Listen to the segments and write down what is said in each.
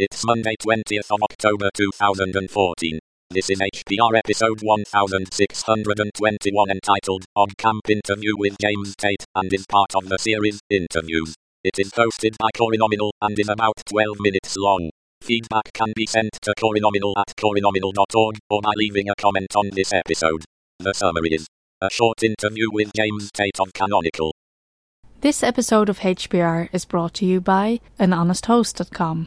It's Monday, 20th of October 2014. This is HPR episode 1621 entitled On Camp Interview with James Tait and is part of the series Interviews. It is hosted by Corenominal and is about 12 minutes long. Feedback can be sent to Corenominal at corenominal.org or by leaving a comment on this episode. The summary is a short interview with James Tait of Canonical. This episode of HPR is brought to you by anhonesthost.com.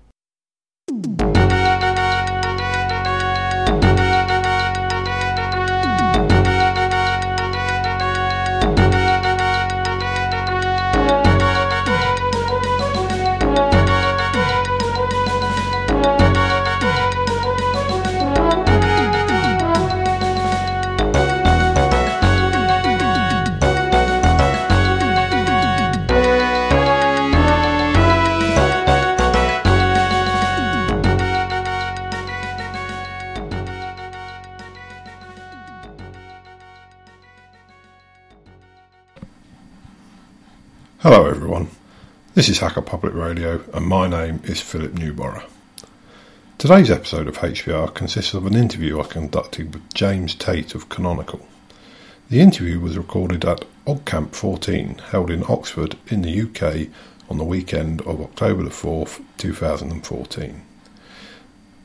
This is Hacker Public Radio, and my name is Philip Newborough. Today's episode of HPR consists of an interview I conducted with James Tait of Canonical. The interview was recorded at OggCamp 14, held in Oxford, in the UK, on the weekend of October the 4th, 2014.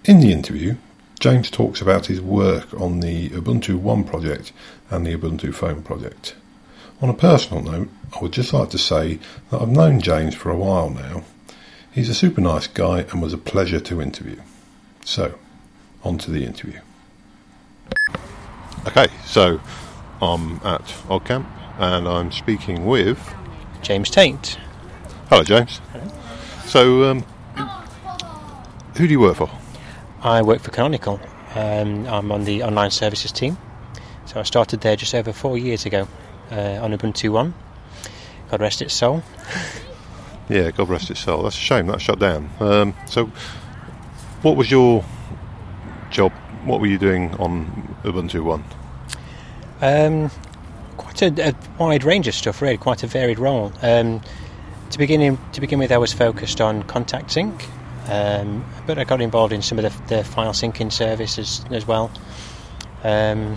In the interview, James talks about his work on the Ubuntu One project and the Ubuntu Phone project. On a personal note, I would just like to say that I've known James for a while now. He's a super nice guy and was a pleasure to interview. So, on to the interview. Okay, so I'm at OggCamp and I'm speaking with. James Tait. Hello, James. Hello. So, um, who do you work for? I work for Canonical. Um, I'm on the online services team. So I started there just over four years ago uh, on Ubuntu One. God rest its soul. Yeah, God rest its soul. That's a shame that shut down. Um, so, what was your job? What were you doing on Ubuntu One? Um, quite a, a wide range of stuff, really. Quite a varied role. Um, to begin in, to begin with, I was focused on contact sync, um, but I got involved in some of the, the file syncing services as well. Um,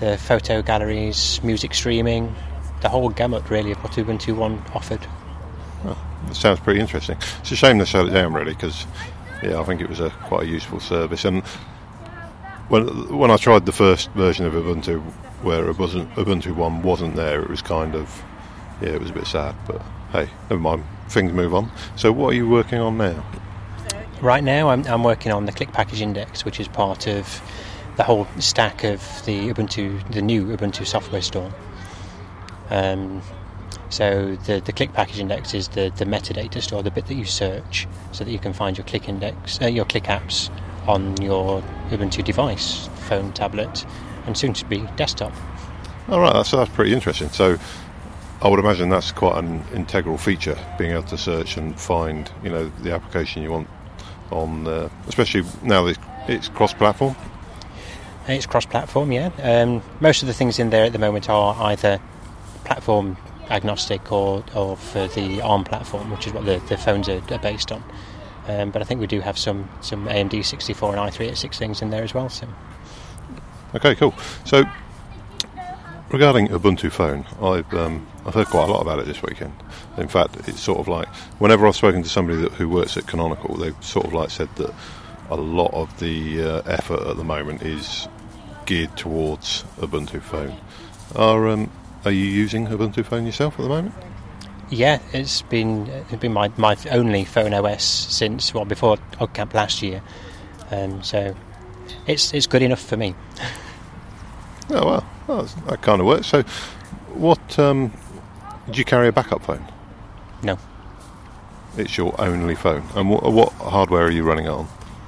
the photo galleries, music streaming, the whole gamut really of what Ubuntu One offered. That sounds pretty interesting. It's a shame they shut it down, really, because yeah, I think it was a quite a useful service. And when when I tried the first version of Ubuntu, where it Ubuntu One wasn't there, it was kind of yeah, it was a bit sad. But hey, never mind. Things move on. So, what are you working on now? Right now, I'm, I'm working on the Click Package Index, which is part of the whole stack of the Ubuntu, the new Ubuntu software store. Um, so the, the click package index is the, the metadata store, the bit that you search, so that you can find your click index, uh, your click apps on your Ubuntu device, phone, tablet, and soon to be desktop. All right, that's that's pretty interesting. So, I would imagine that's quite an integral feature, being able to search and find, you know, the application you want on, uh, especially now that it's cross-platform. It's cross-platform, yeah. Um, most of the things in there at the moment are either platform agnostic or, or for the ARM platform, which is what the, the phones are, are based on. Um, but I think we do have some, some AMD 64 and i386 things in there as well. So. Okay, cool. So, regarding Ubuntu Phone, I've um, I've heard quite a lot about it this weekend. In fact, it's sort of like whenever I've spoken to somebody that, who works at Canonical, they've sort of like said that a lot of the uh, effort at the moment is geared towards Ubuntu Phone. Are um, are you using Ubuntu Phone yourself at the moment? Yeah, it's been it's been my, my only phone OS since well before OggCamp last year, um, so it's it's good enough for me. Oh well, well that kind of works. So, what um, did you carry a backup phone? No, It's your only phone, and what, what hardware are you running it on?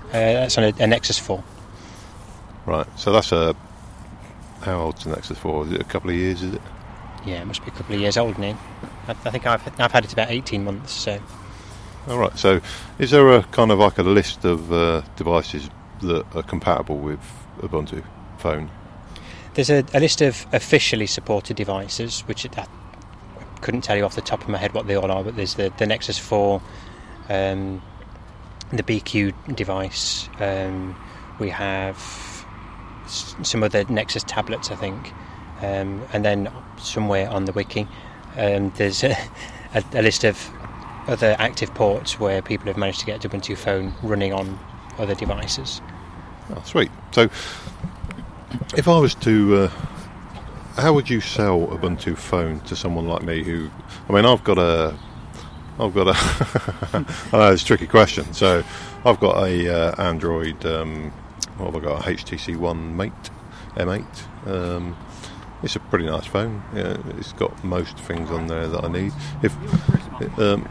uh, that's on a, a Nexus 4. Right, so that's a how old's the Nexus Four? Is it a couple of years? Is it? Yeah, it must be a couple of years old now. I, I think I've I've had it about 18 months. So All right. So, is there a kind of like a list of uh, devices that are compatible with Ubuntu phone? There's a, a list of officially supported devices, which I couldn't tell you off the top of my head what they all are, but there's the, the Nexus 4, um, the BQ device. Um, we have some other Nexus tablets, I think, um, and then somewhere on the wiki, um, there's a, a, a list of other active ports where people have managed to get Ubuntu phone running on other devices. Oh, sweet. So, if I was to, uh, how would you sell Ubuntu phone to someone like me who, I mean, I've got a, I've got a, I know it's a tricky question. So, I've got a uh, Android, um, what have I got? A HTC One Mate M8. Um, it's a pretty nice phone. Yeah, it's got most things on there that I need. If um,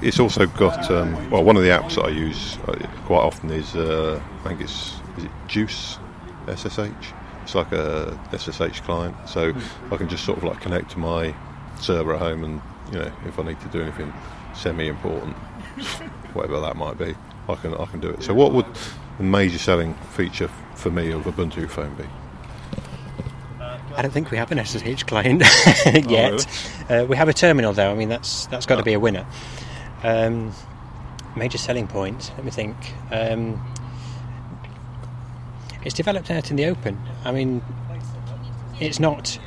it's also got um, well, one of the apps that I use uh, quite often is uh, I think it's is it Juice SSH. It's like a SSH client, so I can just sort of like connect to my server at home, and you know if I need to do anything semi-important, whatever that might be, I can I can do it. So what would the major selling feature for me of Ubuntu phone be? I don't think we have an SSH client yet. uh, we have a terminal though. I mean, that's that's got to Oh. be a winner. Um, major selling point. Let me think. Um, it's developed out in the open. I mean, it's not.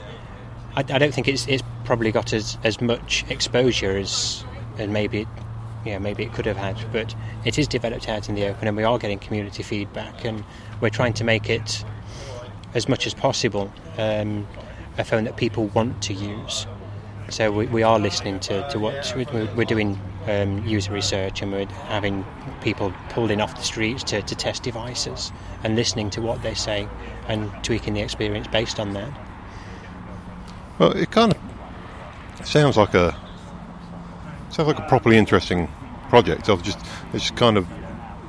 I, I don't think it's it's probably got as as much exposure as and maybe. It, yeah, maybe it could have had, but it is developed out in the open, and we are getting community feedback, and we're trying to make it as much as possible um, a phone that people want to use. So we, we are listening to, to what we're, we're doing um, user research and we're having people pulled in off the streets to, to test devices and listening to what they say and tweaking the experience based on that. Well, it kind of sounds like a sounds like a properly interesting project. I've just it's just kind of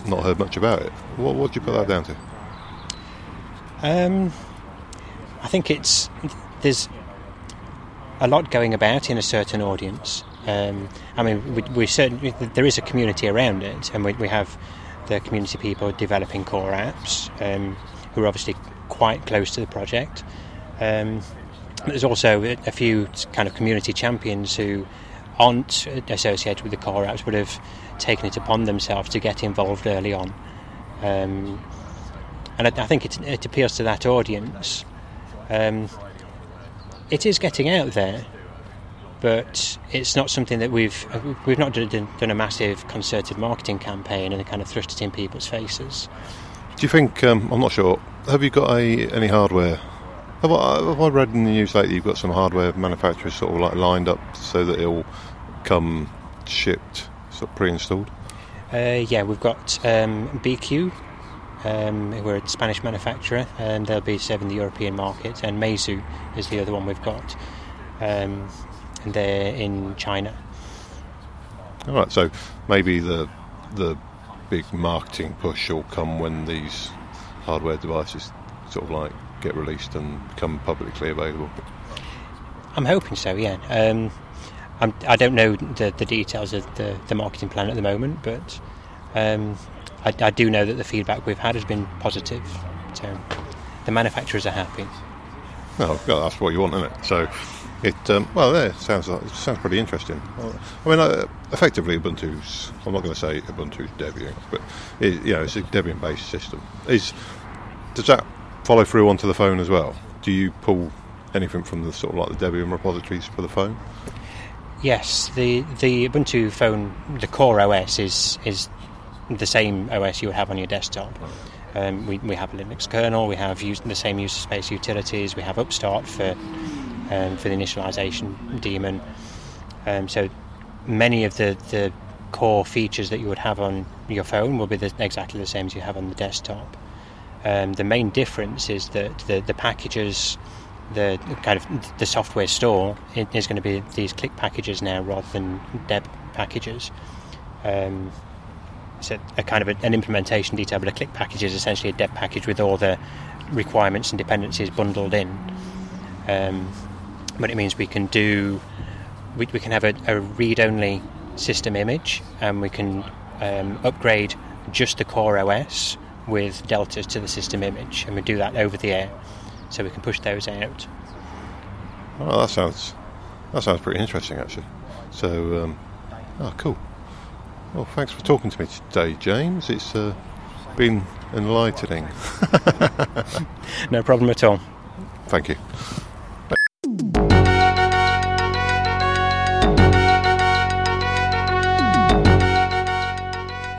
not heard much about it. What what do you put that down to? Um, I think it's there's a lot going about in a certain audience. Um, I mean, we, we certainly there is a community around it, and we, we have the community people developing core apps um, who are obviously quite close to the project. Um, there's also a, a few kind of community champions who aren't associated with the core apps, but have taken it upon themselves to get involved early on. Um, and I, I think it, it appeals to that audience. Um, it is getting out there, but it's not something that we've we've not done, done a massive concerted marketing campaign and kind of thrust it in people's faces. Do you think? Um, I'm not sure. Have you got a, any hardware? Have I, have I read in the news lately you've got some hardware manufacturers sort of like lined up so that it'll come shipped, sort of pre-installed? Uh, yeah, we've got um, BQ. Um, we're a Spanish manufacturer, and they'll be serving the European market. And Meizu is the other one we've got, um, and they're in China. All right, so maybe the the big marketing push will come when these hardware devices sort of like get released and become publicly available. I'm hoping so. Yeah. Um, I'm, I don't know the, the details of the, the marketing plan at the moment, but um, I, I do know that the feedback we've had has been positive. So the manufacturers are happy. Oh, God, that's what you want, isn't it? So, it um, well, yeah, it sounds like, sounds pretty interesting. I mean, uh, effectively, Ubuntu's. I'm not going to say Ubuntu's Debian, but it, you know, it's a Debian-based system. Is does that follow through onto the phone as well? Do you pull anything from the sort of like the Debian repositories for the phone? Yes, the the Ubuntu phone, the core OS is is the same OS you would have on your desktop. Um, we, we have a Linux kernel, we have use, the same user space utilities, we have Upstart for um, for the initialization daemon. Um, so many of the, the core features that you would have on your phone will be the, exactly the same as you have on the desktop. Um, the main difference is that the, the packages, the kind of the software store is going to be these click packages now rather than deb packages. Um, so a kind of a, an implementation detail, but a click package is essentially a deb package with all the requirements and dependencies bundled in. Um, but it means we can do, we, we can have a, a read-only system image, and we can um, upgrade just the core OS with deltas to the system image, and we do that over the air, so we can push those out. Oh, that sounds that sounds pretty interesting, actually. So, um, oh, cool. Well, thanks for talking to me today, James. It's uh, been enlightening. no problem at all. Thank you.